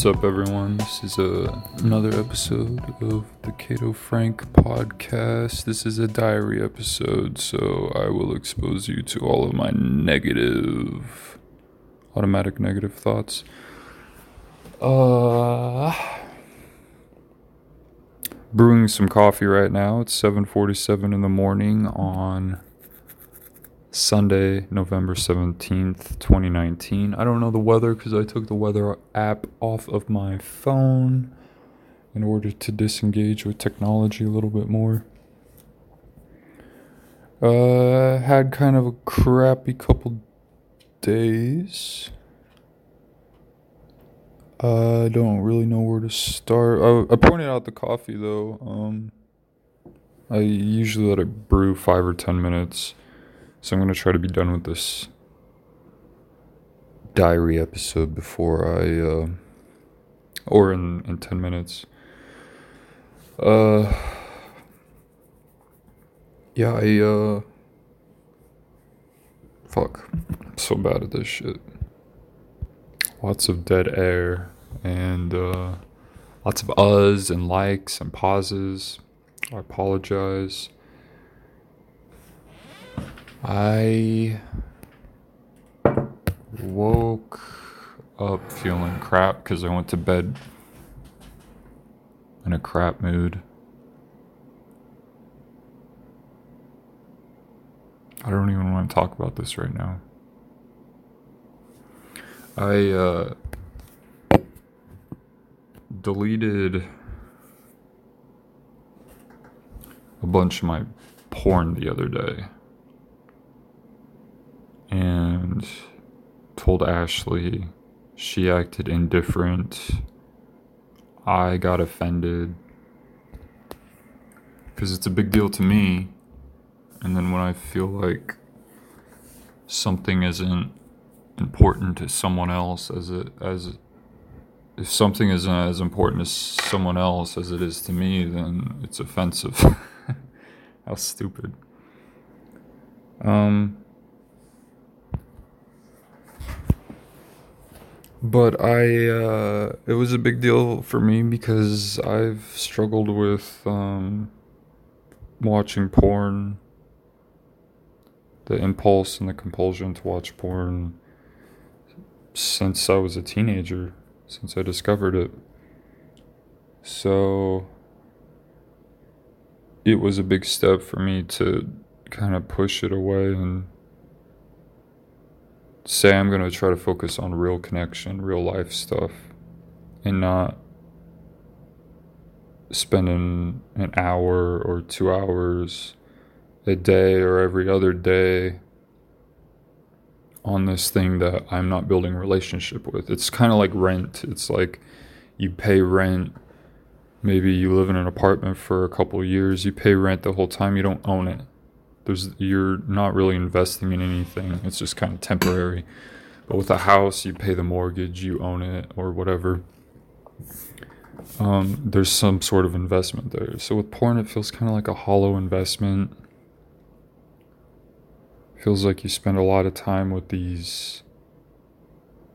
What's up, everyone? This is uh, another episode of the Cato Frank podcast. This is a diary episode, so I will expose you to all of my negative, automatic negative thoughts. Uh, brewing some coffee right now. It's 7:47 in the morning on Sunday, November 17th, 2019. I don't know the weather because I took the weather app off of my phone in order to disengage with technology a little bit more. Uh, had kind of a crappy couple days. I uh, don't really know where to start. I, I pointed out the coffee though. Um, I usually let it brew five or ten minutes so I'm going to try to be done with this diary episode before I, uh, or in, in 10 minutes. Uh, yeah, I, uh, fuck. I'm so bad at this shit. Lots of dead air and, uh, lots of uhs and likes and pauses. I apologize. I woke up feeling crap because I went to bed in a crap mood. I don't even want to talk about this right now. I uh, deleted a bunch of my porn the other day and told Ashley she acted indifferent. I got offended because it's a big deal to me. And then when I feel like something isn't important to someone else as it as if something isn't as important to someone else as it is to me, then it's offensive. How stupid. Um but I uh, it was a big deal for me because I've struggled with um, watching porn, the impulse and the compulsion to watch porn since I was a teenager, since I discovered it. So it was a big step for me to kind of push it away and say I'm going to try to focus on real connection, real life stuff, and not spending an hour or two hours a day or every other day on this thing that I'm not building relationship with. It's kind of like rent. It's like you pay rent. Maybe you live in an apartment for a couple years. You pay rent the whole time. You don't own it there's you're not really investing in anything. It's just kind of temporary. But with a house, you pay the mortgage, you own it or whatever. Um, there's some sort of investment there. So with porn, it feels kind of like a hollow investment. Feels like you spend a lot of time with these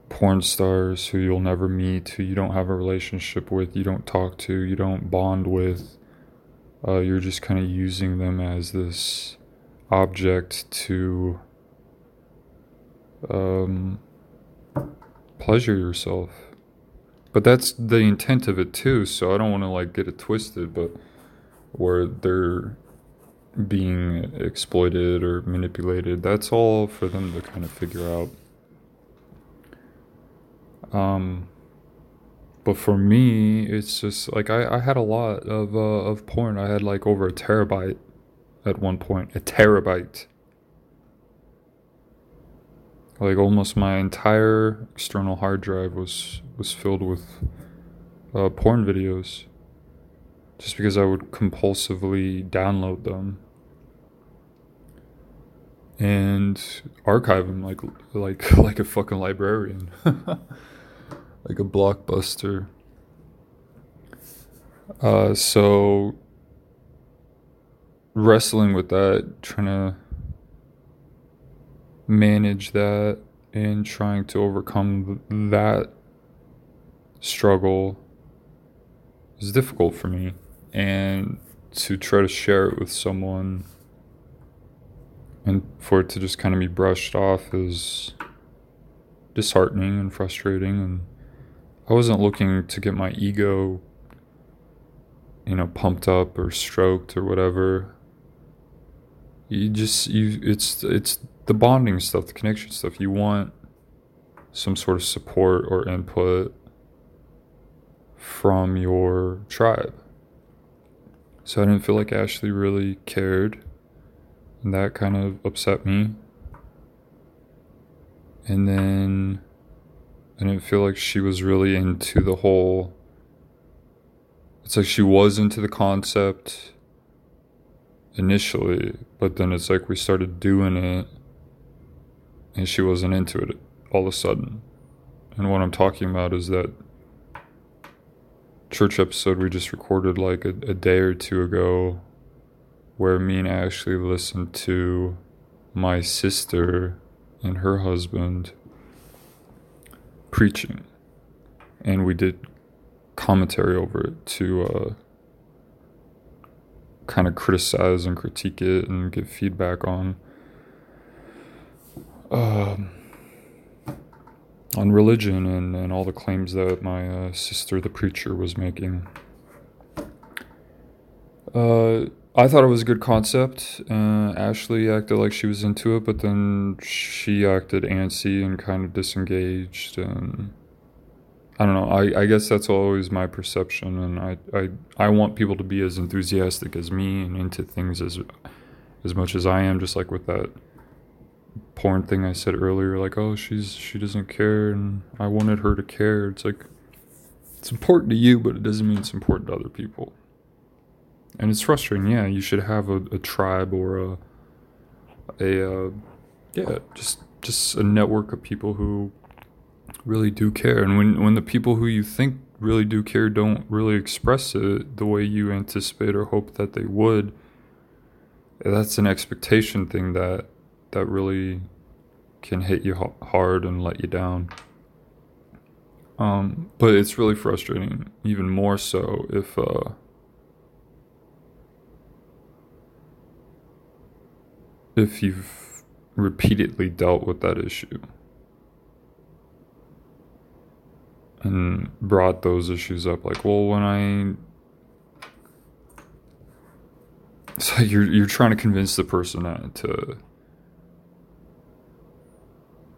porn stars who you'll never meet, who you don't have a relationship with, you don't talk to, you don't bond with. Uh, you're just kind of using them as this object to um, pleasure yourself. But that's the intent of it too, so I don't want to like get it twisted, but where they're being exploited or manipulated, that's all for them to kind of figure out. Um, but for me, it's just like I, I had a lot of uh, of porn. I had like over a terabyte at one point, a terabyte. Like almost my entire external hard drive was was filled with uh, porn videos, just because I would compulsively download them and archive them like like like a fucking librarian, like a blockbuster. Uh, so wrestling with that, trying to manage that and trying to overcome that struggle is difficult for me. And to try to share it with someone and for it to just kind of be brushed off is disheartening and frustrating. And I wasn't looking to get my ego, you know, pumped up or stroked or whatever. You just, you, it's, it's the bonding stuff, the connection stuff. You want some sort of support or input from your tribe. So I didn't feel like Ashley really cared. And that kind of upset me. And then I didn't feel like she was really into the whole. It's like she was into the concept initially, but then it's like we started doing it and she wasn't into it all of a sudden. And what I'm talking about is that church episode we just recorded like a, a day or two ago where me and Ashley listened to my sister and her husband preaching. And we did commentary over it to uh, kind of criticize and critique it and give feedback on. Um, on religion and, and all the claims that my uh, sister, the preacher, was making. Uh, I thought it was a good concept. Uh, Ashley acted like she was into it, but then she acted antsy and kind of disengaged. And I don't know. I, I guess that's always my perception, and I, I I want people to be as enthusiastic as me and into things as as much as I am. Just like with that porn thing I said earlier, like, oh, she's she doesn't care, and I wanted her to care. It's like it's important to you, but it doesn't mean it's important to other people. And it's frustrating. Yeah, you should have a, a tribe or a a uh, yeah, just just a network of people who really do care. And when when the people who you think really do care don't really express it the way you anticipate or hope that they would, that's an expectation thing that that really can hit you hard and let you down. Um, but it's really frustrating, even more so if uh, if you've repeatedly dealt with that issue and brought those issues up. Like, well, when I so you're you're trying to convince the person to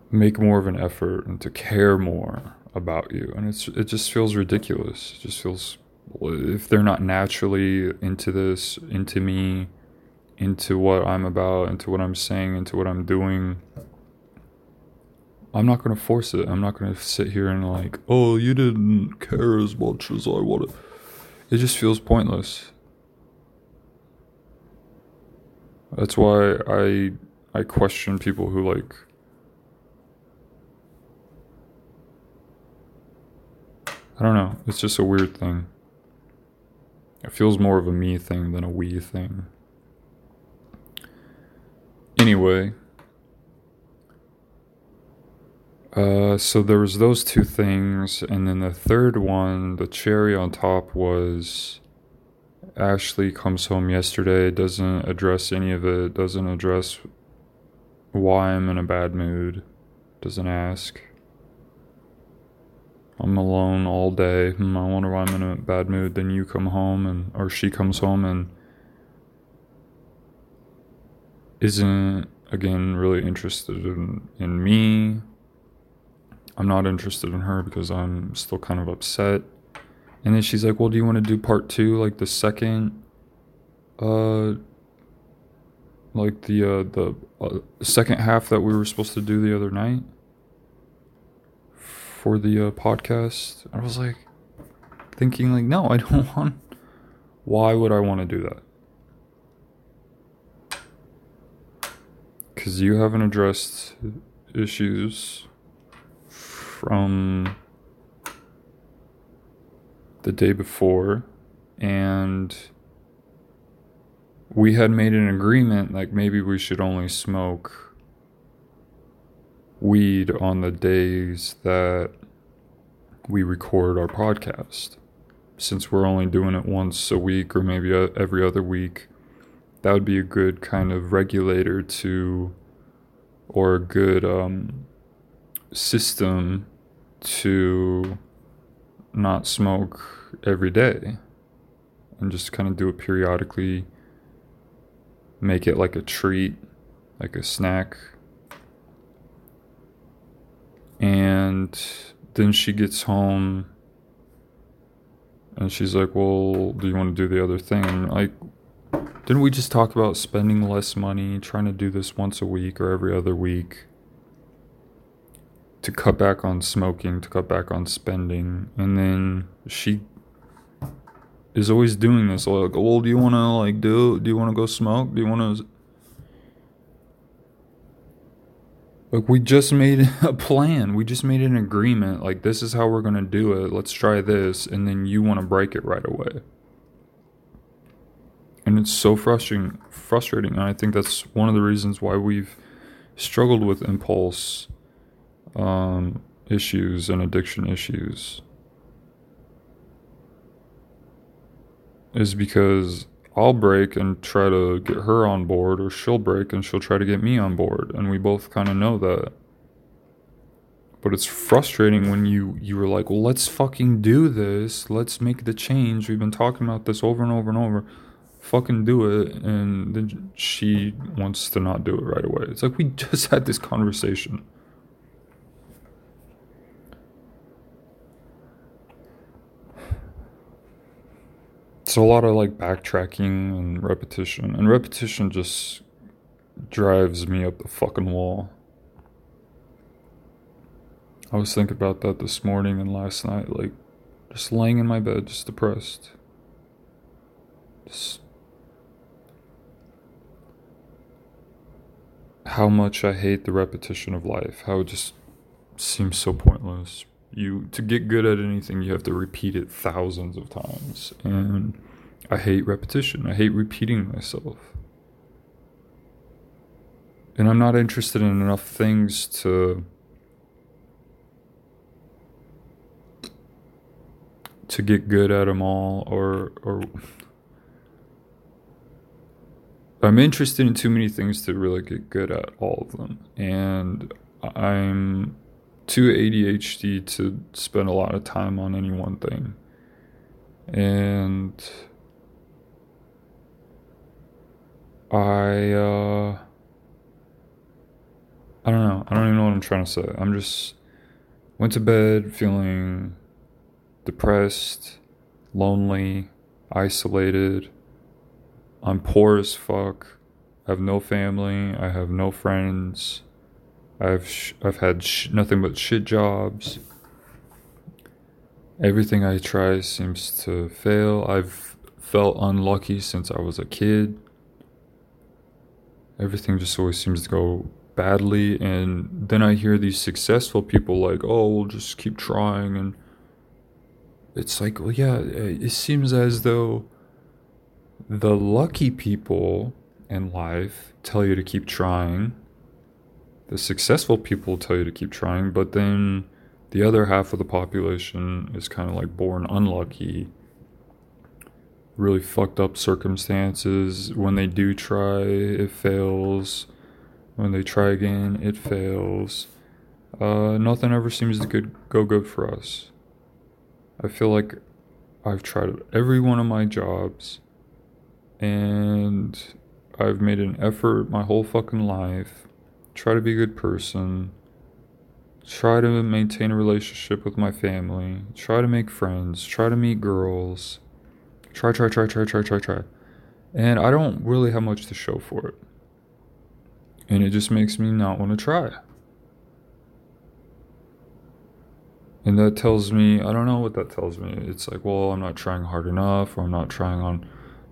make more of an effort and to care more about you and it's it just feels ridiculous it just feels if they're not naturally into this into me into what I'm about into what I'm saying into what I'm doing I'm not to force it I'm not to sit here and like oh you didn't care as much as I wanted it just feels pointless that's why I I question people who like I don't know. It's just a weird thing. It feels more of a me thing than a we thing. Anyway, uh, so there was those two things, and then the third one, the cherry on top, was Ashley comes home yesterday, doesn't address any of it, doesn't address why I'm in a bad mood, doesn't ask. I'm alone all day. Hmm, I wonder why I'm in a bad mood. Then you come home and or she comes home and isn't again really interested in, in me. I'm not interested in her because I'm still kind of upset. And then she's like, "Well, do you want to do part 2 like the second uh like the uh the uh, second half that we were supposed to do the other night?" for the uh, podcast. I was like thinking like, no, I don't want. Why would I want to do that? Because you haven't addressed issues from the day before, and we had made an agreement like maybe we should only smoke weed on the days that we record our podcast. Since we're only doing it once a week or maybe every other week, that would be a good kind of regulator to, or a good um, system to not smoke every day and just kind of do it periodically. Make it like a treat, like a snack. And then she gets home and she's like, Well, do you want to do the other thing? And like, didn't we just talk about spending less money, trying to do this once a week or every other week to cut back on smoking, to cut back on spending? And then she is always doing this. Like, well, do you want to like do? Do you want to go smoke? Do you want to? Like we just made a plan. We just made an agreement. Like this is how we're gonna do it. Let's try this, and then you want to break it right away. And it's so frustrating. Frustrating, and I think that's one of the reasons why we've struggled with impulse um, issues and addiction issues is because I'll break and try to get her on board, or she'll break and she'll try to get me on board, and we both kind of know that. But it's frustrating when you you were like, "Well, let's fucking do this. Let's make the change. We've been talking about this over and over and over. Fucking do it." And then she wants to not do it right away. It's like we just had this conversation. So a lot of like backtracking and repetition. And repetition just drives me up the fucking wall. I was thinking about that this morning and last night, like just laying in my bed, just depressed. Just how much I hate the repetition of life, how it just seems so pointless you to get good at anything you have to repeat it thousands of times. And i hate repetition. I hate repeating myself. And i'm not interested in enough things to to get good at them all or or I'm interested in too many things to really get good at all of them. And I'm too ADHD to spend a lot of time on any one thing. And I uh I don't know. I don't even know what I'm trying to say. I'm just went to bed feeling depressed, lonely, isolated. I'm poor as fuck. I have no family. I have no friends. I've sh- I've had sh- nothing but shit jobs. Everything I try seems to fail. I've felt unlucky since I was a kid. Everything just always seems to go badly and then I hear these successful people like, "Oh, we'll just keep trying." And it's like, well, yeah, it seems as though the lucky people in life tell you to keep trying the successful people tell you to keep trying, but then the other half of the population is kind of like born unlucky, really fucked up circumstances. When they do try, it fails. When they try again, it fails. Uh, nothing ever seems to go good for us. I feel like I've tried every one of my jobs and I've made an effort my whole fucking life try to be a good person, try to maintain a relationship with my family, try to make friends, try to meet girls, try, try, try, try, try, try, try. And I don't really have much to show for it. And it just makes me not want to try. And that tells me, I don't know what that tells me. It's like, well, I'm not trying hard enough, or I'm not trying on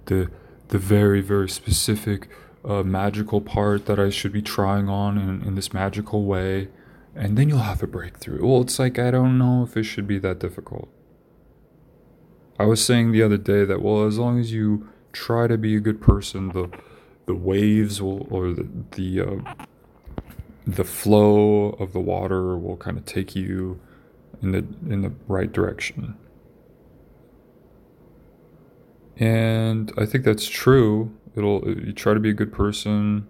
the the very, very specific a magical part that I should be trying on in, in this magical way, and then you'll have a breakthrough. Well, it's like I don't know if it should be that difficult. I was saying the other day that well, as long as you try to be a good person, the the waves will or the the uh, the flow of the water will kind of take you in the in the right direction. And I think that's true. It'll you try to be a good person.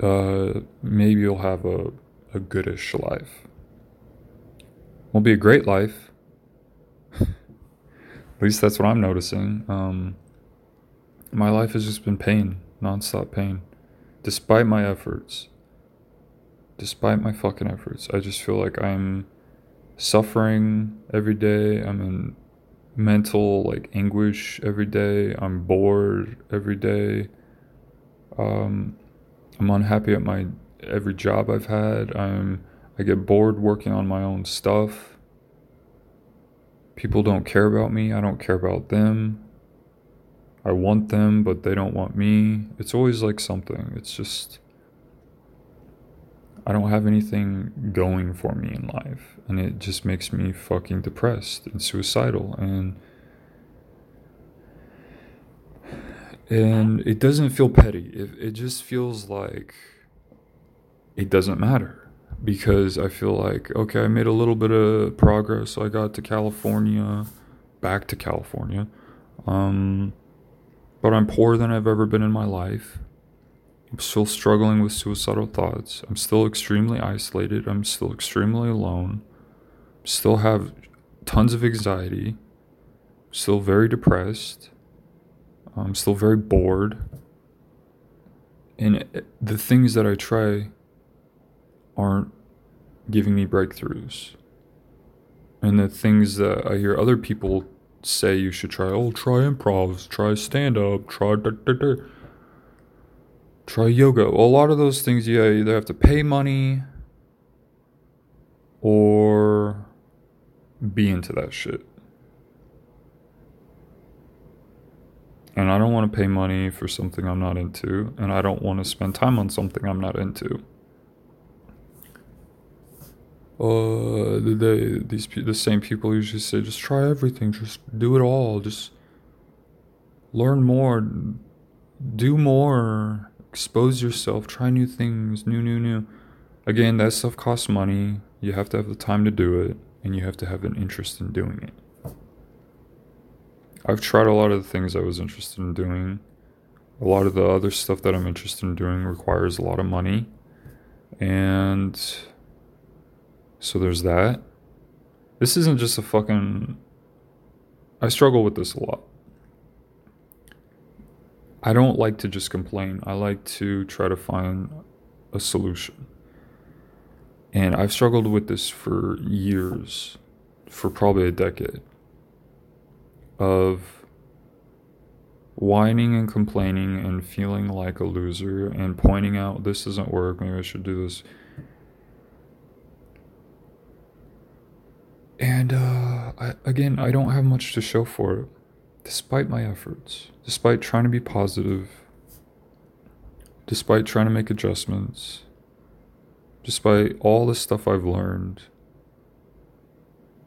Uh, maybe you'll have a, a goodish life. Won't be a great life. At least that's what I'm noticing. Um, my life has just been pain, nonstop pain, despite my efforts. Despite my fucking efforts, I just feel like I'm suffering every day. I'm in mental like anguish every day. I'm bored every day. Um, I'm unhappy at my every job I've had. I'm I get bored working on my own stuff. People don't care about me. I don't care about them. I want them, but they don't want me. It's always like something. It's just I don't have anything going for me in life. And it just makes me fucking depressed and suicidal. And and it doesn't feel petty. It, it just feels like it doesn't matter because I feel like, okay, I made a little bit of progress. I got to California, back to California. Um, but I'm poorer than I've ever been in my life. I'm still struggling with suicidal thoughts. I'm still extremely isolated. I'm still extremely alone. Still have tons of anxiety. Still very depressed. I'm still very bored. And the things that I try aren't giving me breakthroughs. And the things that I hear other people say you should try, oh, try improv, try stand up, try. Da, da, da Try yoga. Well, a lot of those things you either have to pay money or be into that shit. And I don't want to pay money for something I'm not into, and I don't want to spend time on something I'm not into. Uh, they, these the same people usually say, just try everything, just do it all, just learn more, do more, expose yourself, try new things, new, new, new. Again, that stuff costs money. You have to have the time to do it, and you have to have an interest in doing it. I've tried a lot of the things I was interested in doing. A lot of the other stuff that I'm interested in doing requires a lot of money. And so there's that. This isn't just a fucking. I struggle with this a lot. I don't like to just complain. I like to try to find a solution. And I've struggled with this for years, for probably a decade, of whining and complaining and feeling like a loser and pointing out this doesn't work, maybe I should do this. And uh, I, again, I don't have much to show for it despite my efforts, despite trying to be positive, despite trying to make adjustments, despite all the stuff I've learned,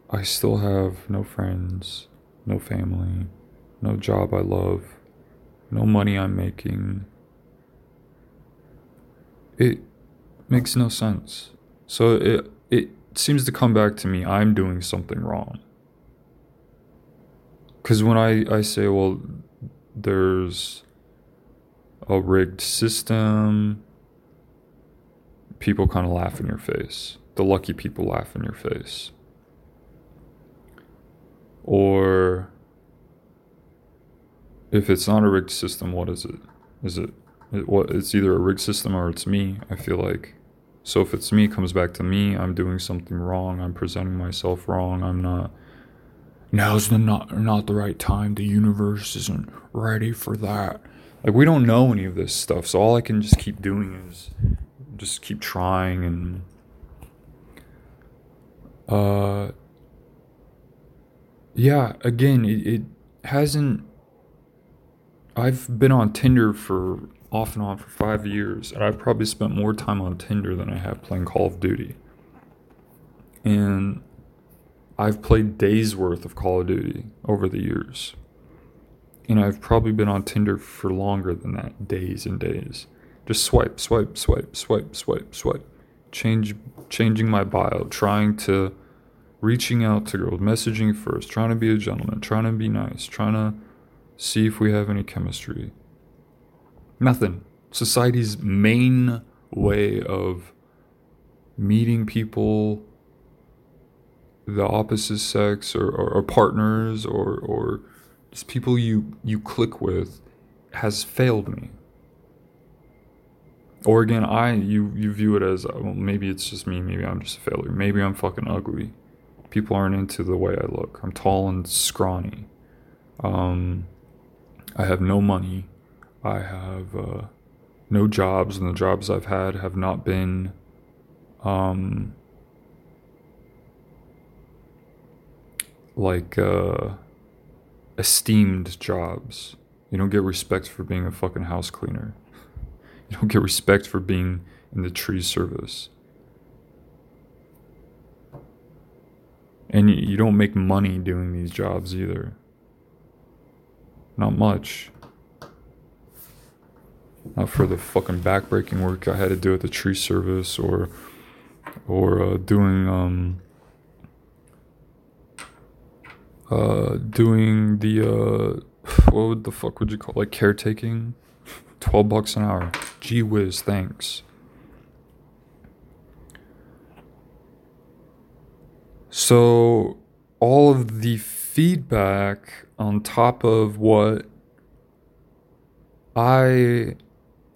I still have no friends, no family, no job I love, no money I'm making. It makes no sense. So it it seems to come back to me I'm doing something wrong because when I, I say, well, there's a rigged system, people kind of laugh in your face. The lucky people laugh in your face. Or if it's not a rigged system, what is it? Is it, it what? It's either a rigged system or it's me. I feel like. So if it's me, it comes back to me. I'm doing something wrong. I'm presenting myself wrong. I'm not now's the not not the right time. The universe isn't ready for that. Like we don't know any of this stuff, so all I can just keep doing is just keep trying and uh yeah, again, it, it hasn't I've been on Tinder for off and on for 5 years, and I've probably spent more time on Tinder than I have playing Call of Duty. And I've played days worth of Call of Duty over the years. And I've probably been on Tinder for longer than that days and days. Just swipe, swipe, swipe, swipe, swipe, swipe. change changing my bio, trying to reaching out to girls, messaging first, trying to be a gentleman, trying to be nice, trying to see if we have any chemistry. Nothing. Society's main way of meeting people, the opposite sex or, or, or partners or, or just people you, you click with has failed me. Or again, I you you view it as well, maybe it's just me, maybe I'm just a failure, maybe I'm fucking ugly. People aren't into the way I look. I'm tall and scrawny. Um, I have no money. I have uh, no jobs, and the jobs I've had have not been um, like uh, esteemed jobs. You don't get respect for being a fucking house cleaner. You don't get respect for being in the tree service. And you don't make money doing these jobs either. Not much. Not for the fucking backbreaking work I had to do at the tree service or or uh, doing um uh doing the uh what would the fuck would you call it? like caretaking 12 bucks an hour gee whiz thanks so all of the feedback on top of what I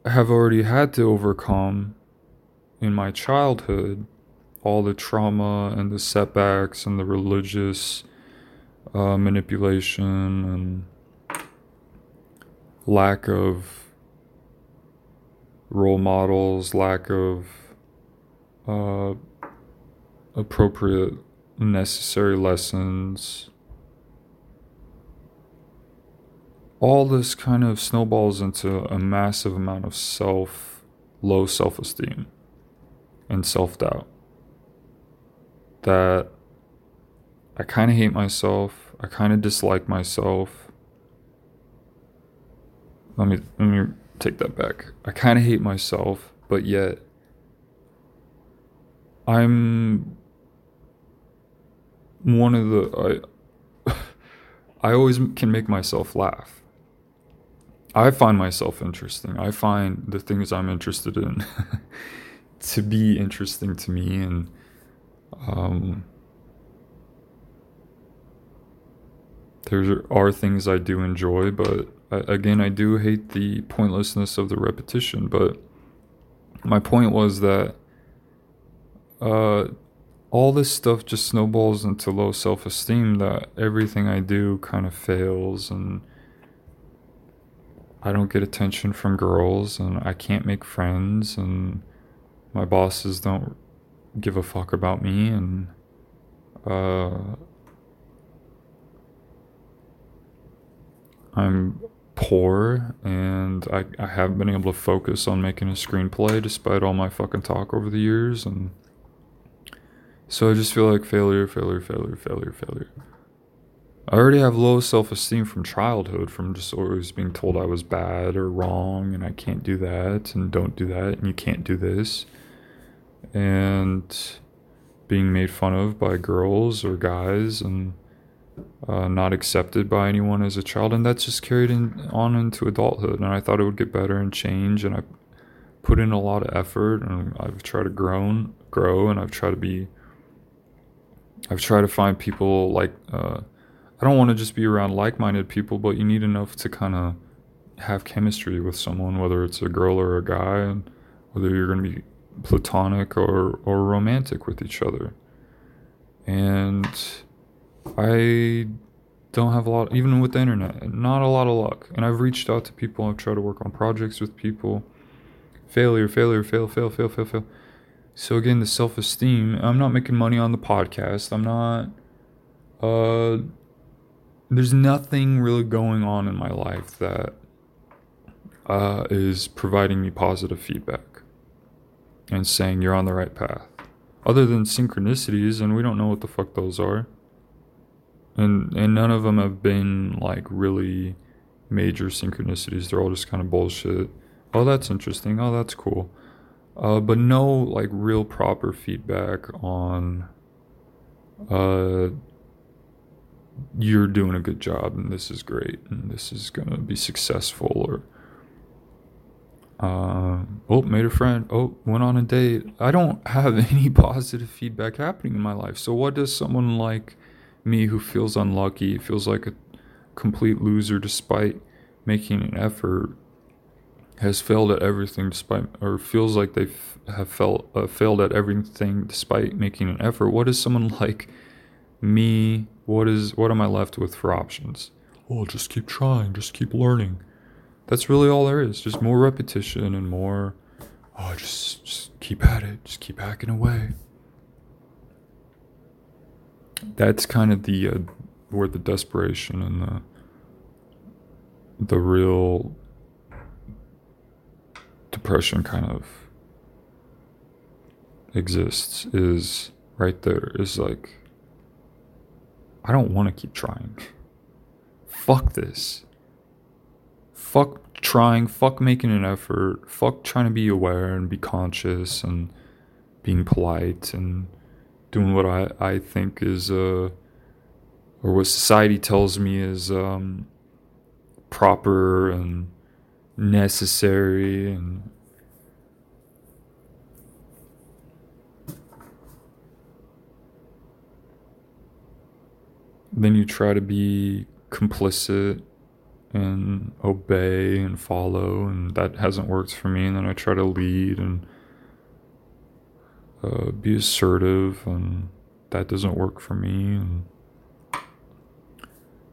have already had to overcome in my childhood all the trauma and the setbacks and the religious uh, manipulation and lack of role models, lack of uh, appropriate, necessary lessons. All this kind of snowballs into a massive amount of self, low self esteem and self doubt. That I kind of hate myself. I kind of dislike myself. Let me let me take that back. I kind of hate myself, but yet I'm one of the I I always can make myself laugh. I find myself interesting. I find the things I'm interested in to be interesting to me and um, there are things I do enjoy, but again, I do hate the pointlessness of the repetition. But my point was that uh, all this stuff just snowballs into low self esteem, that everything I do kind of fails, and I don't get attention from girls, and I can't make friends, and my bosses don't give a fuck about me and uh, I'm poor and I, I haven't been able to focus on making a screenplay despite all my fucking talk over the years and so I just feel like failure, failure, failure, failure, failure. I already have low self esteem from childhood, from just always being told I was bad or wrong and I can't do that and don't do that and you can't do this and being made fun of by girls or guys and uh, not accepted by anyone as a child and that's just carried in, on into adulthood and i thought it would get better and change and i put in a lot of effort and i've tried to grow grow and i've tried to be i've tried to find people like uh, i don't want to just be around like-minded people but you need enough to kind of have chemistry with someone whether it's a girl or a guy and whether you're going to be platonic or, or romantic with each other. And I don't have a lot, even with the internet, not a lot of luck. And I've reached out to people, I've tried to work on projects with people. Failure, failure, fail, fail, fail, fail, fail. So again, the self esteem. I'm not making money on the podcast. I'm not. Uh, there's nothing really going on in my life that uh, is providing me positive feedback and saying you're on the right path. Other than synchronicities, and we don't know what the fuck those are. And and none of them have been like really major synchronicities. They're all just kind of bullshit. Oh, that's interesting. Oh, that's cool. uh, but no like real proper feedback on uh, you're doing a good job and this is great and this is gonna be successful or uh, oh made a friend oh went on a date i don't have any positive feedback happening in my life so what does someone like me who feels unlucky feels like a complete loser despite making an effort has failed at everything despite or feels like they have felt uh, failed at everything despite making an effort. What is someone like me? What is what am i left with for options? Oh just keep trying just keep learning. That's really all there is just more repetition and more oh just just keep at it just keep hacking away that's kind of the uh, where the desperation and the the real depression kind of exists is right there is like I don't want to keep trying. Fuck this. Fuck trying, fuck making an effort, fuck trying to be aware and be conscious and being polite and doing what I, I think is uh or what society tells me is um proper and necessary and then you try to be complicit and obey and follow and that hasn't worked for me and then i try to lead and uh, be assertive and that doesn't work for me and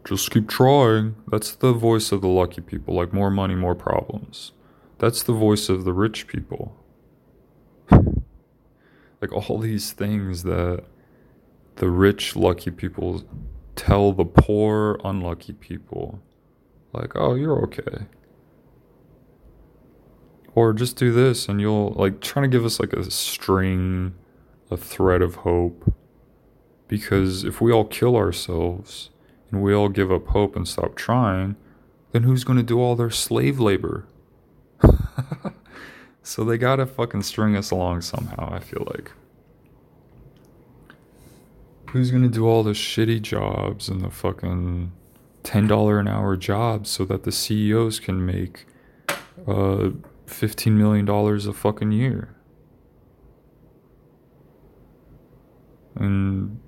just keep trying. That's the voice of the lucky people like more money more problems. That's the voice of the rich people. Like all these things that the rich lucky people tell the poor, unlucky people, like, oh, you're okay. Or just do this and you'll, like, trying to give us, like, a string, a thread of hope. Because if we all kill ourselves and we all give up hope and stop trying, then who's going to do all their slave labor? so they gotta fucking string us along somehow, I feel like who's gonna do all the shitty jobs and the fucking ten dollar an hour jobs so that the CEOs can make uh fifteen million dollars a fucking year? And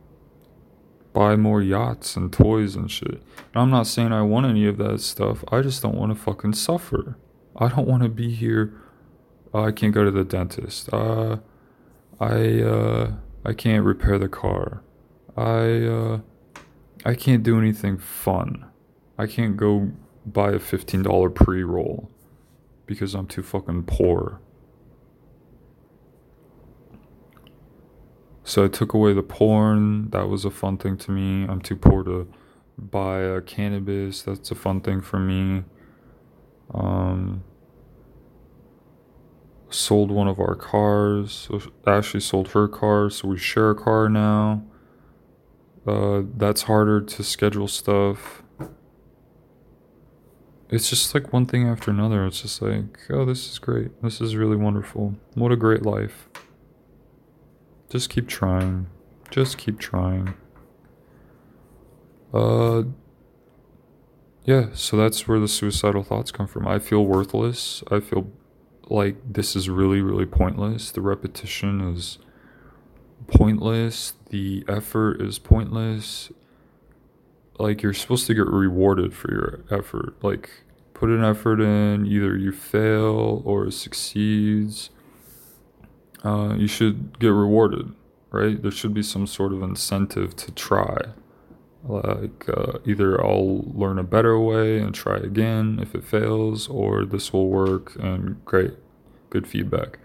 buy more yachts and toys and shit. And I'm not saying I want any of that stuff. I just don't want to fucking suffer. I don't want to be here. Uh, I can't go to the dentist. Uh, I uh, I can't repair the car. I uh, I can't do anything fun. I can't go buy a fifteen dollar pre roll because I'm too fucking poor. So I took away the porn. That was a fun thing to me. I'm too poor to buy a cannabis. That's a fun thing for me. Um, sold one of our cars. Ashley sold her car, so we share a car now. Uh, that's harder to schedule stuff. It's just like one thing after another. It's just like, oh, this is great. This is really wonderful. What a great life. Just keep trying. Just keep trying. Uh, yeah, so that's where the suicidal thoughts come from. I feel worthless. I feel like this is really, really pointless. The repetition is pointless. The effort is pointless. Like you're supposed to get rewarded for your effort. Like put an effort in, either you fail or succeeds. Uh, you should get rewarded, right? There should be some sort of incentive to try. Like uh, either I'll learn a better way and try again if it fails, or this will work and great, good feedback.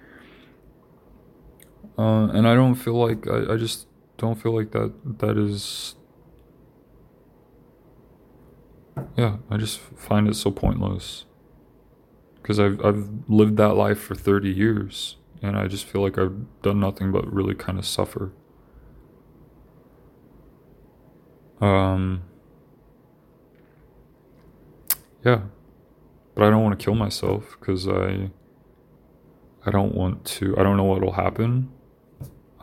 Uh, and I don't feel like I, I just don't feel like that that is yeah I just find it so pointless because I've I've lived that life for 30 years and I just feel like I've done nothing but really kind of suffer um yeah but I don't want to kill myself because I I don't want to, I don't know what will happen.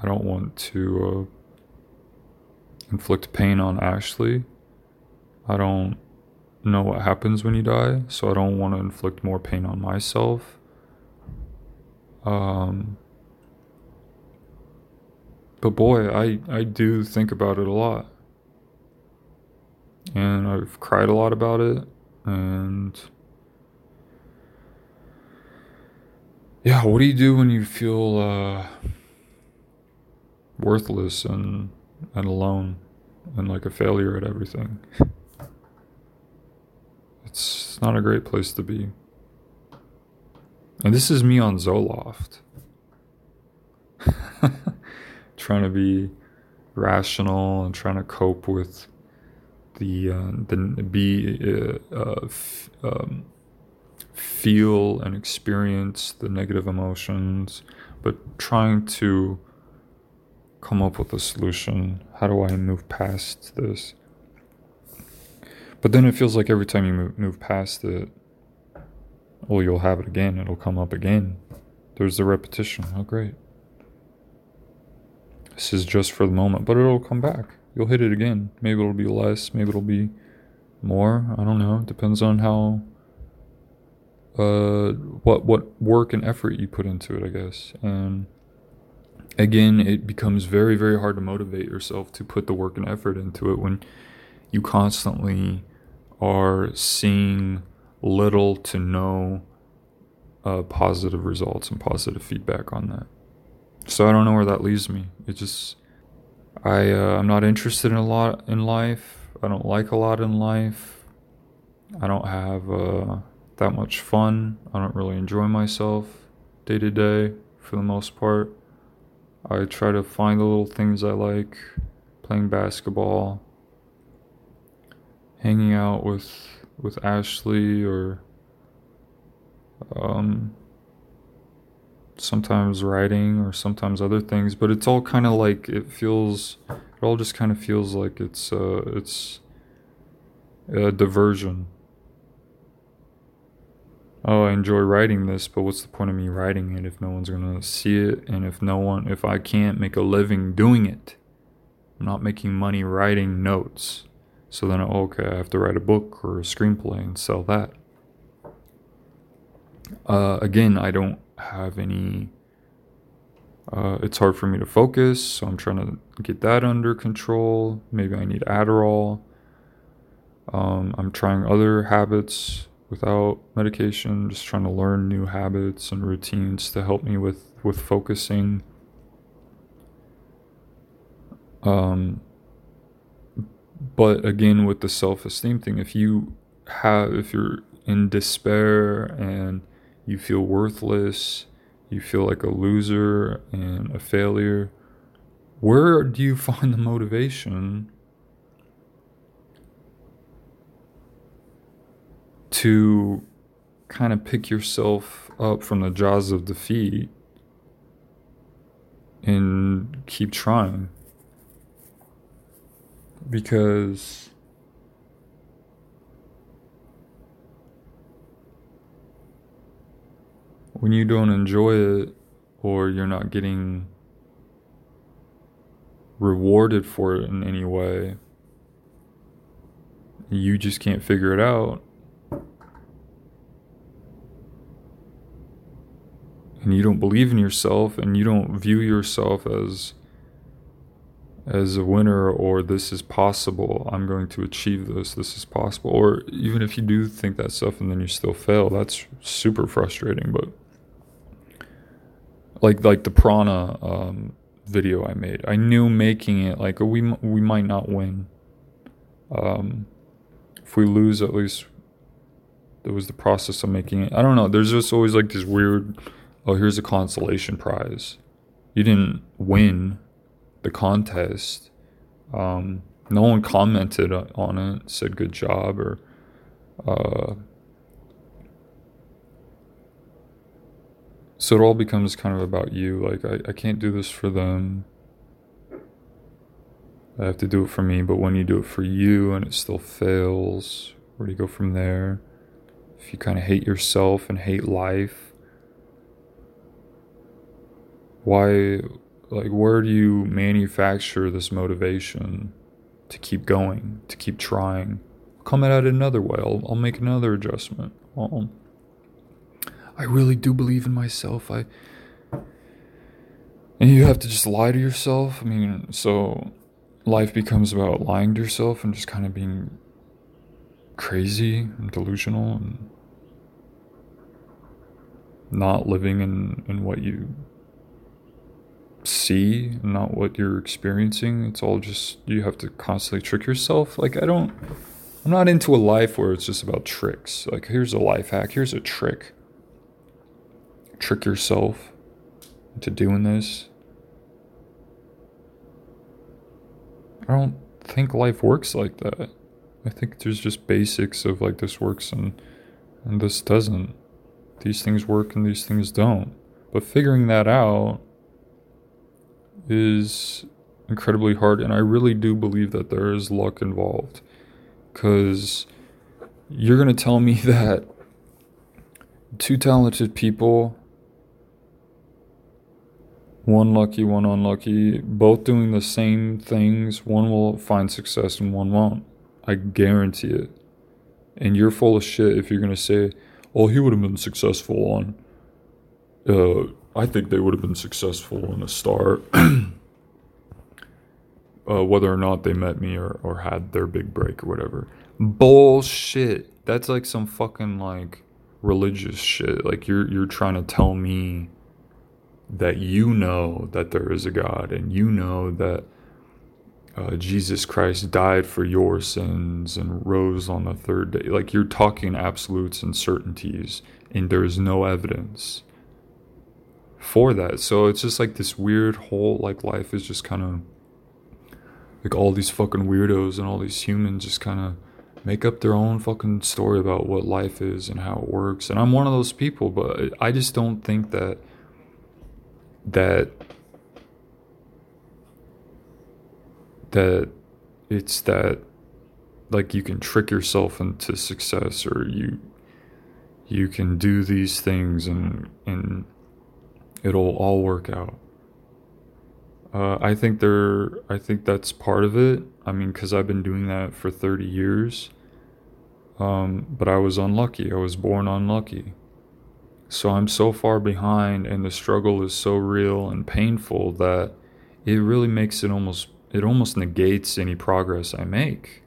I don't want to uh, inflict pain on Ashley. I don't know what happens when you die, so I don't want to inflict more pain on myself. Um, but boy, I, I do think about it a lot. And I've cried a lot about it. And yeah, what do you do when you feel uh, worthless and, and alone and like a failure at everything? It's not a great place to be. And this is me on Zoloft. trying to be rational and trying to cope with the uh, the be uh, uh, f- um, feel and experience the negative emotions, but trying to come up with a solution. How do I move past this? But then it feels like every time you move, move past it, well, you'll have it again. It'll come up again. There's the repetition. Oh, great. This is just for the moment, but it'll come back. You'll hit it again. Maybe it'll be less, maybe it'll be more. I don't know. It depends on how uh what what work and effort you put into it, I guess. And again, it becomes very very hard to motivate yourself to put the work and effort into it when you constantly are seeing little to no uh, positive results and positive feedback on that. So I don't know where that leaves me. It just I uh, I'm not interested in a lot in life. I don't like a lot in life. I don't have uh, that much fun. I don't really enjoy myself day to day for the most part. I try to find the little things I like, playing basketball, hanging out with with Ashley or um sometimes writing or sometimes other things, but it's all kind of like it feels. It all just kind of feels like it's uh, it's a diversion. Oh, I enjoy writing this, but what's the point of me writing it if no one's gonna see it, and if no one, if I can't make a living doing it, I'm not making money writing notes. So then, okay, I have to write a book or a screenplay and sell that. Uh, again, I don't have any. Uh, it's hard for me to focus, so I'm trying to get that under control. Maybe I need Adderall. Um, I'm trying other habits without medication, just trying to learn new habits and routines to help me with, with focusing. Um, but again, with the self esteem thing, if you have, if you're in despair and you feel worthless, you feel like a loser and a failure, where do you find the motivation to kind of pick yourself up from the jaws of defeat and keep trying? Because when you don't enjoy it or you're not getting rewarded for it in any way, you just can't figure it out. And you don't believe in yourself and you don't view yourself as as a winner or this is possible i'm going to achieve this this is possible or even if you do think that stuff and then you still fail that's super frustrating but like like the Prana um, video I made. I knew making it like we we might not win. Um, if we lose, at least there was the process of making it. I don't know. There's just always like this weird. Oh, here's a consolation prize. You didn't win the contest. Um, no one commented on it, said good job or. Uh, so it all becomes kind of about you. Like, I, I can't do this for them. I have to do it for me. But when you do it for you and it still fails, where do you go from there? If you kind of hate yourself and hate life, Why, like, where do you manufacture this motivation to keep going, to keep trying? come at it another way. I'll, I'll make another adjustment. I'll, I really do believe in myself. I and you have to just lie to yourself. I mean, so life becomes about lying to yourself and just kind of being crazy and delusional and not living in, in what you see, not what you're experiencing. It's all just you have to constantly trick yourself. Like I don't I'm not into a life where it's just about tricks. Like, here's a life hack, here's a trick. Trick yourself into doing this. I don't think life works like that. I think there's just basics of like this works and and this doesn't. These things work and these things don't. But figuring that out is incredibly hard and I really do believe that there is luck involved because you're going to tell me that two talented people, one lucky, one unlucky, both doing the same things, one will find success and one won't. I guarantee it. And you're full of shit if you're going to say, oh, he would have been successful on. Uh, I think they would have been successful in a start. uh, whether or not they met me or, or had their big break or whatever. Bullshit. That's like some fucking like religious shit. Like you're you're trying to tell me that you know that there is a God and you know that uh, Jesus Christ died for your sins and rose on the third day. Like you're talking absolutes and certainties, and there's no evidence for that. So it's just like this weird whole like life is just kind of like all these fucking weirdos and all these humans just kind of make up their own fucking story about what life is and how it works. And I'm one of those people, but I just don't think that that that it's that like you can trick yourself into success or you you can do these things and and it'll all work out. Uh, I think there. I think that's part of it. I mean, because I've been doing that for 30 years. Um, but I was unlucky. I was born unlucky. So I'm so far behind, and the struggle is so real and painful that it really makes it almost. It almost negates any progress I make,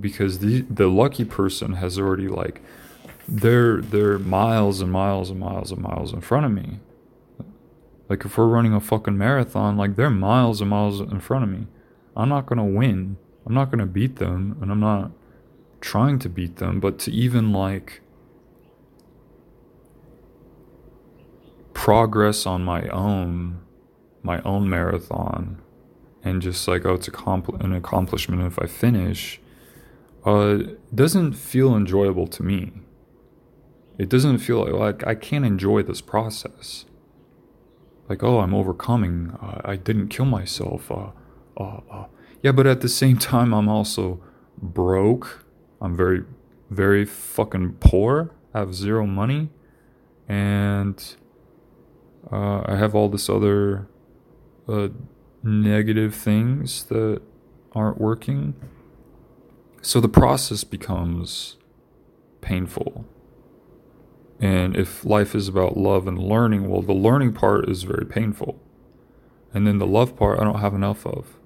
because the the lucky person has already like, they're they're miles and miles and miles and miles in front of me like if we're running a fucking marathon, like they're miles and miles in front of me. I'm not gonna win. I'm not gonna beat them, and I'm not trying to beat them, but to even like progress on my own, my own marathon, and just like oh, it's an accomplishment if I finish, uh, doesn't feel enjoyable to me. It doesn't feel like, like I can't enjoy this process like, oh, I'm overcoming. Uh, I didn't kill myself. Uh, uh, uh, yeah, but at the same time, I'm also broke. I'm very, very fucking poor. I have zero money, and uh, I have all this other uh, negative things that aren't working. So the process becomes painful. And if life is about love and learning, well, the learning part is very painful. And then the love part, I don't have enough of.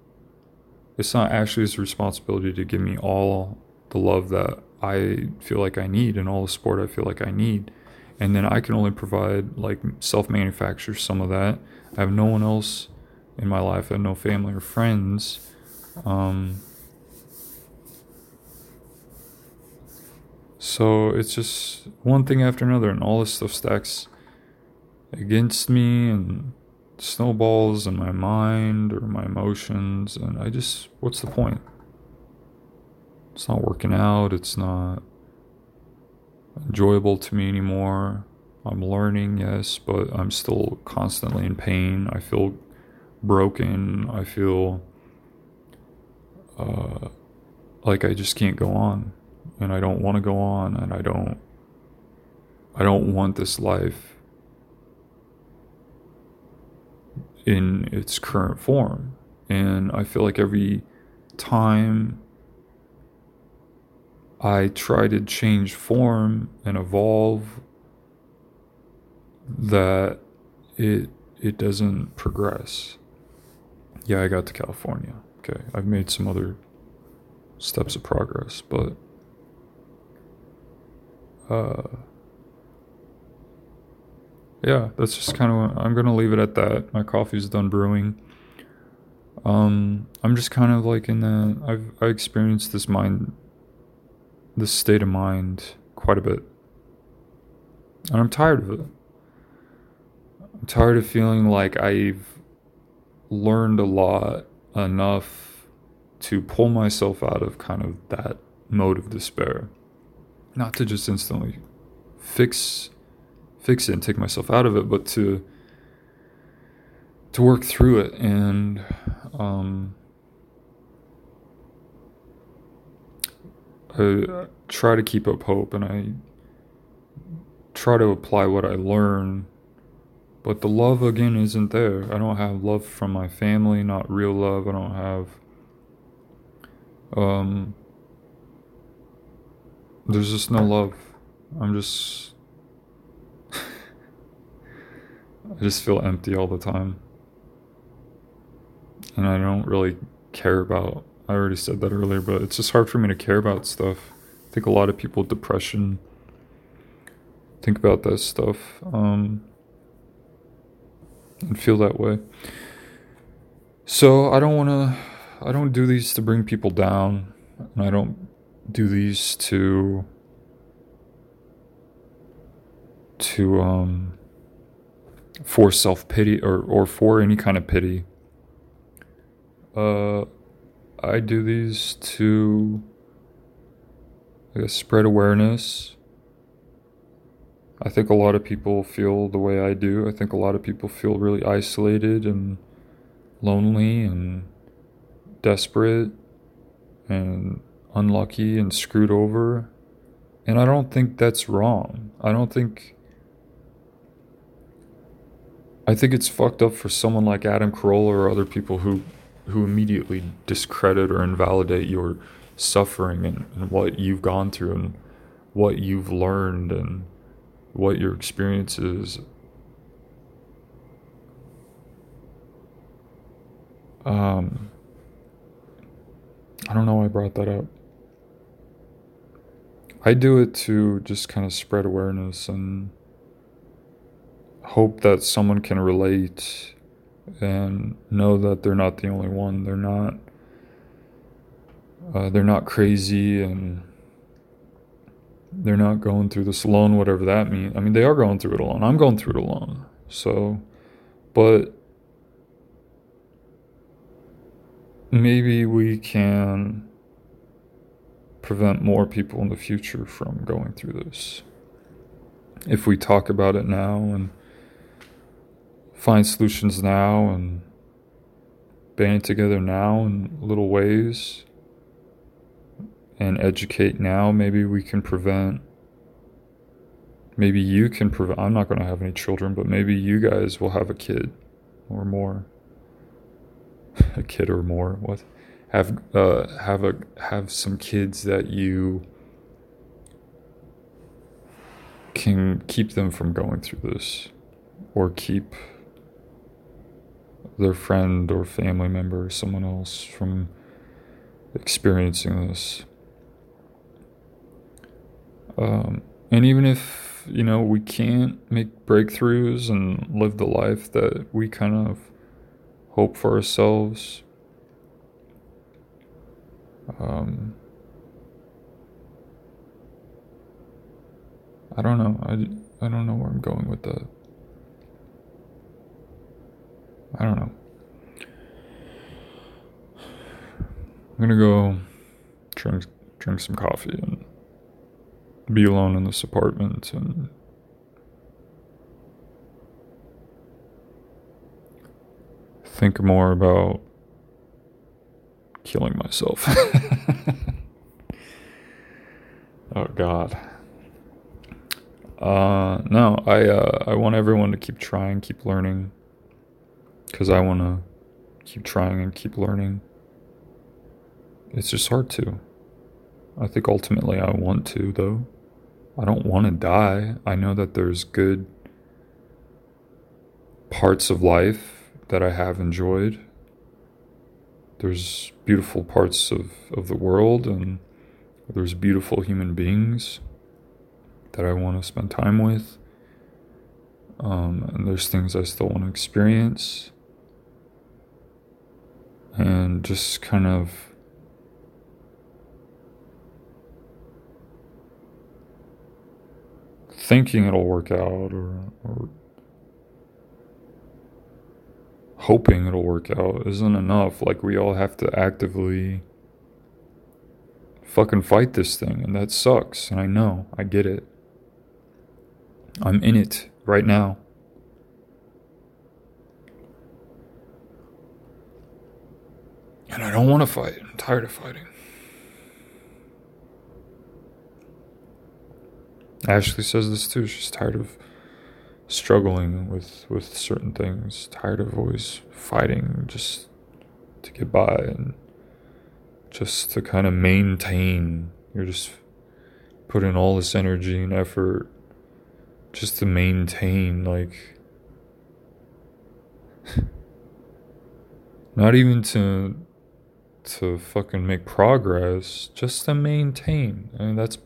It's not his responsibility to give me all the love that I feel like I need and all the support I feel like I need. And then I can only provide, like, self manufacture some of that. I have no one else in my life, I have no family or friends. Um, So it's just one thing after another, and all this stuff stacks against me and snowballs in my mind or my emotions. And I just, what's the point? It's not working out. It's not enjoyable to me anymore. I'm learning, yes, but I'm still constantly in pain. I feel broken. I feel uh, like I just can't go on and I don't want to go on and I don't I don't want this life in its current form. And I feel like every time I try to change form and evolve, that it it doesn't progress. Yeah, I got to California. Okay, I've made some other steps of progress, but uh, yeah, that's just kind of. I'm gonna leave it at that. My coffee's done brewing. Um, I'm just kind of like in the. I've I experienced this mind, this state of mind quite a bit, and I'm tired of it. I'm tired of feeling like I've learned a lot enough to pull myself out of kind of that mode of despair. Not to just instantly fix fix it and take myself out of it, but to to work through it and um, I try to keep up hope and I try to apply what I learn but the love again isn't there. I don't have love from my family, not real love. I don't have um there's just no love. I'm just I just feel empty all the time. And I don't really care about I already said that earlier, but it's just hard for me to care about stuff. I think a lot of people with depression think about that stuff. Um and feel that way. So I don't want to I don't do these to bring people down, and I don't do these to to um for self-pity or or for any kind of pity. Uh I do these to I guess spread awareness I think a lot of people feel the way I do. I think a lot of people feel really isolated and lonely and desperate and unlucky and screwed over. And I don't think that's wrong. I don't think. I think it's fucked up for someone like Adam Carolla or other people who, who immediately discredit or invalidate your suffering and, and what you've gone through and what you've learned and what your experience is. Um, I don't know why I brought that up. I do it to just kind of spread awareness and hope that someone can relate and know that they're not the only one. They're not. Uh, they're not crazy and they're not going through this alone, whatever that means. I mean, they are going through it alone. I'm going through it alone. So, but maybe we can prevent more people in the future from going through this. If we talk about it now and find solutions now and band together now in little ways and educate now, maybe we can prevent. Maybe you can prevent. I'm not going to have any children, but maybe you guys will have a kid or more. a kid or more. What? Have uh, have a have some kids that you can keep them from going through this, or keep their friend or family member, or someone else from experiencing this. Um, and even if, you know, we can't make breakthroughs and live the life that we kind of hope for ourselves, um, I don't know. I, I don't know where I'm going with that. I don't know. I'm gonna go drink drink some coffee and be alone in this apartment and think more about killing myself. oh God. Uh, no, I uh, I want everyone to keep trying, keep learning, because I want to keep trying and keep learning. It's just hard to. I think ultimately I want to, though. I don't want to die. I know that there's good parts of life that I have enjoyed. There's beautiful parts of, of the world, and there's beautiful human beings that I want to spend time with. Um, and there's things I still want to experience. And just kind of thinking it'll work out or, or hoping it'll work out isn't enough. Like, we all have to actively fucking fight this thing, and that sucks. And I know, I get it. I'm in it right now. And I don't want to fight. I'm tired of fighting. Ashley says this too. She's tired of struggling with with certain things, tired of always fighting just to get by and just to kind of maintain. You're just putting all this energy and effort just to maintain like not even to to fucking make progress, just to maintain. I mean that's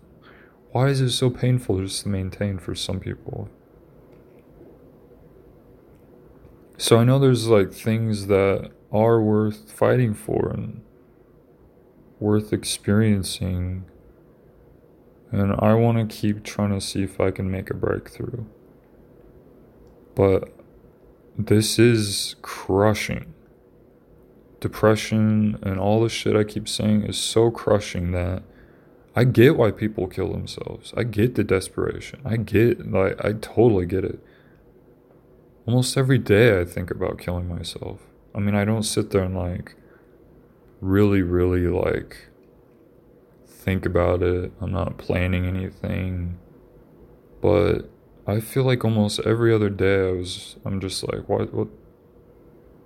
why is it so painful just to maintain for some people? So I know there's like things that are worth fighting for and worth experiencing. And I want to keep trying to see if I can make a breakthrough. But this is crushing. Depression and all the shit I keep saying is so crushing that I get why people kill themselves. I get the desperation. I get, like, I totally get it. Almost every day I think about killing myself. I mean, I don't sit there and like really, really like think about it. I'm not planning anything. But I feel like almost every other day I was I'm just like what what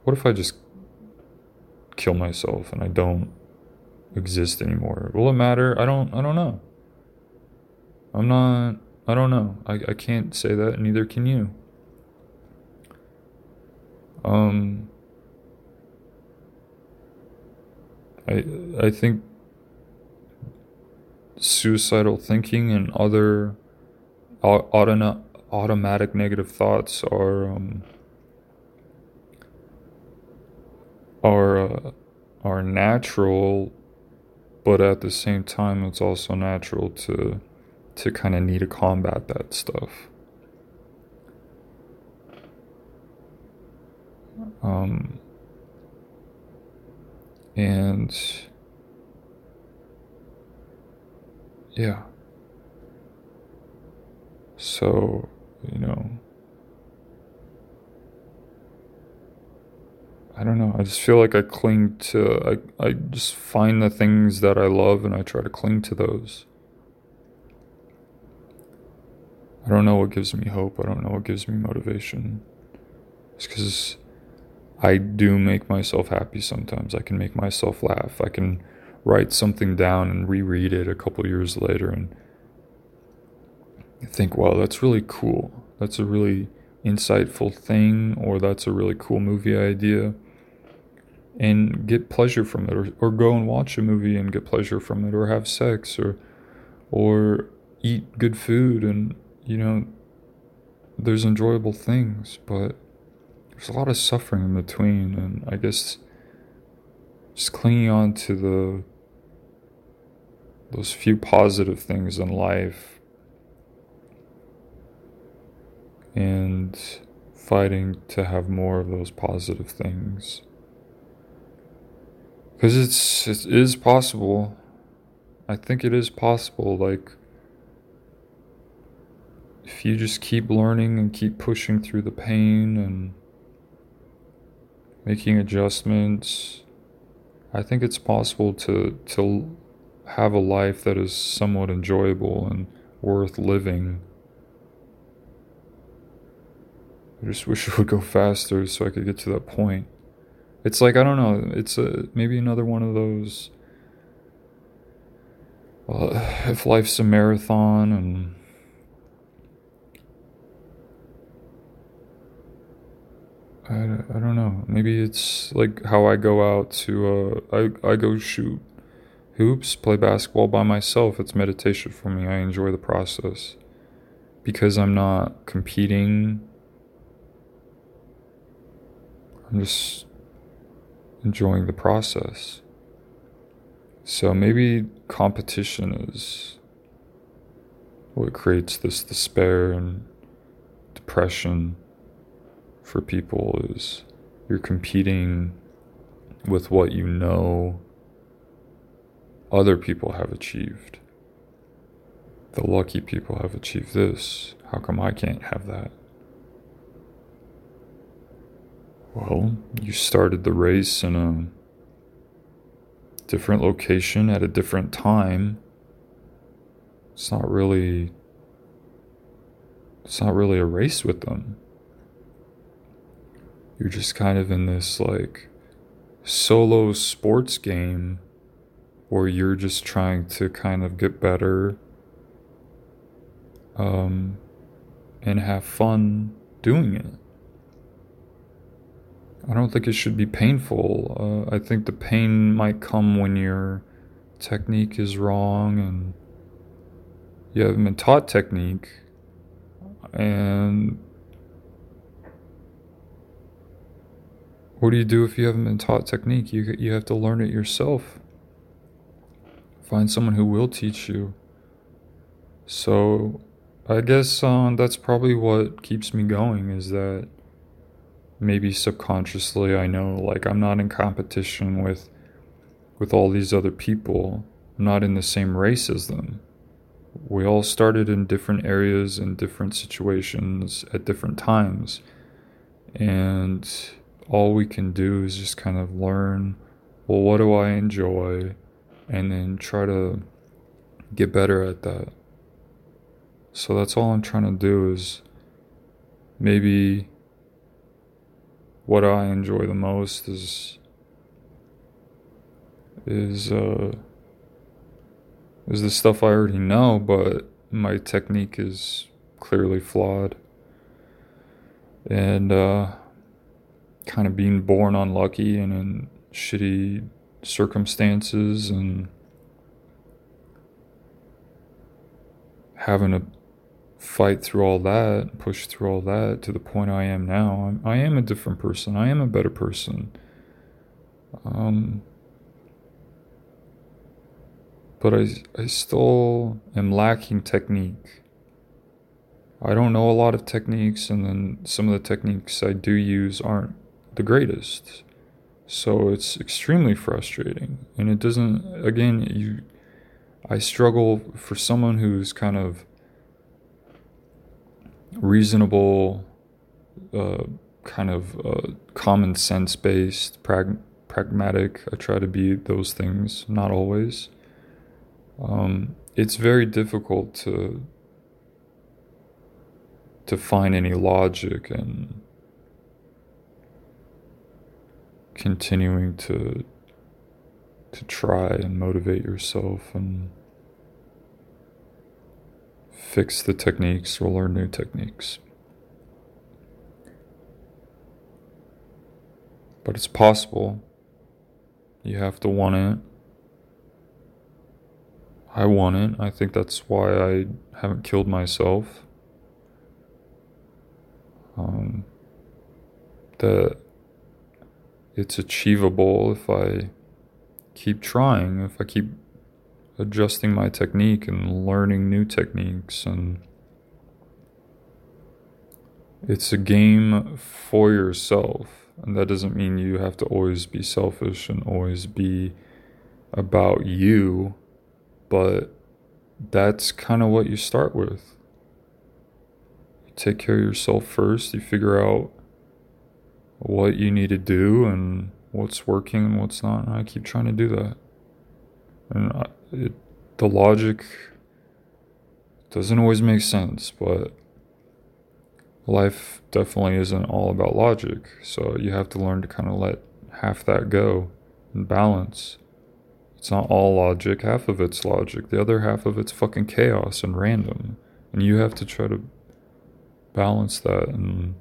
what if I just kill myself and I don't exist anymore? Will it matter? I don't I don't know. I'm not I don't know. I, I can't say that, neither can you. Um, I I think suicidal thinking and other auto- automatic negative thoughts are um, are uh, are natural, but at the same time, it's also natural to to kind of need to combat that stuff. Um, and yeah. So, you know, I don't know. I just feel like I cling to, I, I just find the things that I love and I try to cling to those. I don't know what gives me hope. I don't know what gives me motivation. It's because I do make myself happy sometimes. I can make myself laugh. I can write something down and reread it a couple years later and think, wow, that's really cool. That's a really insightful thing, or that's a really cool movie idea. And get pleasure from it, or, or go and watch a movie and get pleasure from it, or have sex, or or eat good food, and you know, there's enjoyable things, but there's a lot of suffering in between, and I guess just clinging on to the those few positive things in life and fighting to have more of those positive things. Because it's it is possible. I think it is possible like if you just keep learning and keep pushing through the pain and making adjustments. I think it's possible to to have a life that is somewhat enjoyable and worth living. I just wish it would go faster so I could get to that point. It's like I don't know. It's a maybe another one of those. Uh, if life's a marathon and I, I don't know. Maybe it's like how I go out to uh, I I go shoot hoops, play basketball by myself. It's meditation for me. I enjoy the process because I'm not competing. I'm just enjoying the process. So maybe competition is what creates this despair and depression for people is you're competing with what you know other people have achieved. The lucky people have achieved this. How come I can't have that? Well, you started the race in a different location at a different time. It's not really it's not really a race with them. You're just kind of in this like solo sports game where you're just trying to kind of get better um, and have fun doing it. I don't think it should be painful. Uh, I think the pain might come when your technique is wrong and you haven't been taught technique and what do you do if you haven't been taught technique you you have to learn it yourself find someone who will teach you so i guess uh, that's probably what keeps me going is that maybe subconsciously I know like I'm not in competition with with all these other people. I'm not in the same race as them. We all started in different areas in different situations at different times. And all we can do is just kind of learn well what do I enjoy and then try to get better at that. So that's all I'm trying to do is maybe what I enjoy the most is is uh is the stuff I already know, but my technique is clearly flawed. And uh kind of being born unlucky and in shitty circumstances and having to fight through all that, push through all that to the point I am now. I'm, I am a different person. I am a better person. Um, but I, I still am lacking technique. I don't know a lot of techniques, and then some of the techniques I do use aren't the greatest. So it's extremely frustrating. And it doesn't, again, you, I struggle for someone who's kind of reasonable, uh, kind of uh, common sense based, prag- pragmatic. I try to be those things, not always. Um, it's very difficult to to find any logic and continuing to to try and motivate yourself and fix the techniques or learn new techniques. But it's possible. You have to want it. I want it. I think that's why I haven't killed myself. Um, that it's achievable if I keep trying, if I keep adjusting my technique and learning new techniques. And it's a game for yourself. And that doesn't mean you have to always be selfish and always be about you but that's kind of what you start with. You take care of yourself first you figure out what you need to do and what's working and what's not and i keep trying to do that and I, it, the logic doesn't always make sense, but life definitely isn't all about logic. So you have to learn to kind of let half that go and balance. It's not all logic, half of it's logic. The other half of it's fucking chaos and random. And you have to try to balance that and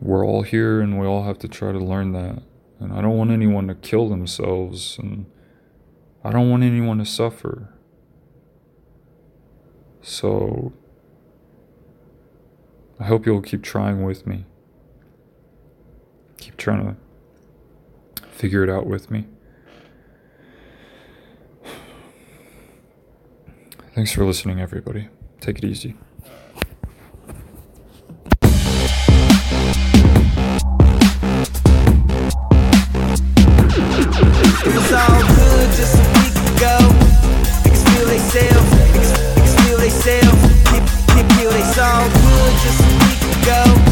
we're all here and we all have to try to learn that. And I don't want anyone to kill themselves and I don't want anyone to suffer. So I hope you'll keep trying with me. Keep trying to figure it out with me. Thanks for listening, everybody. Take it easy. All good just a week ago.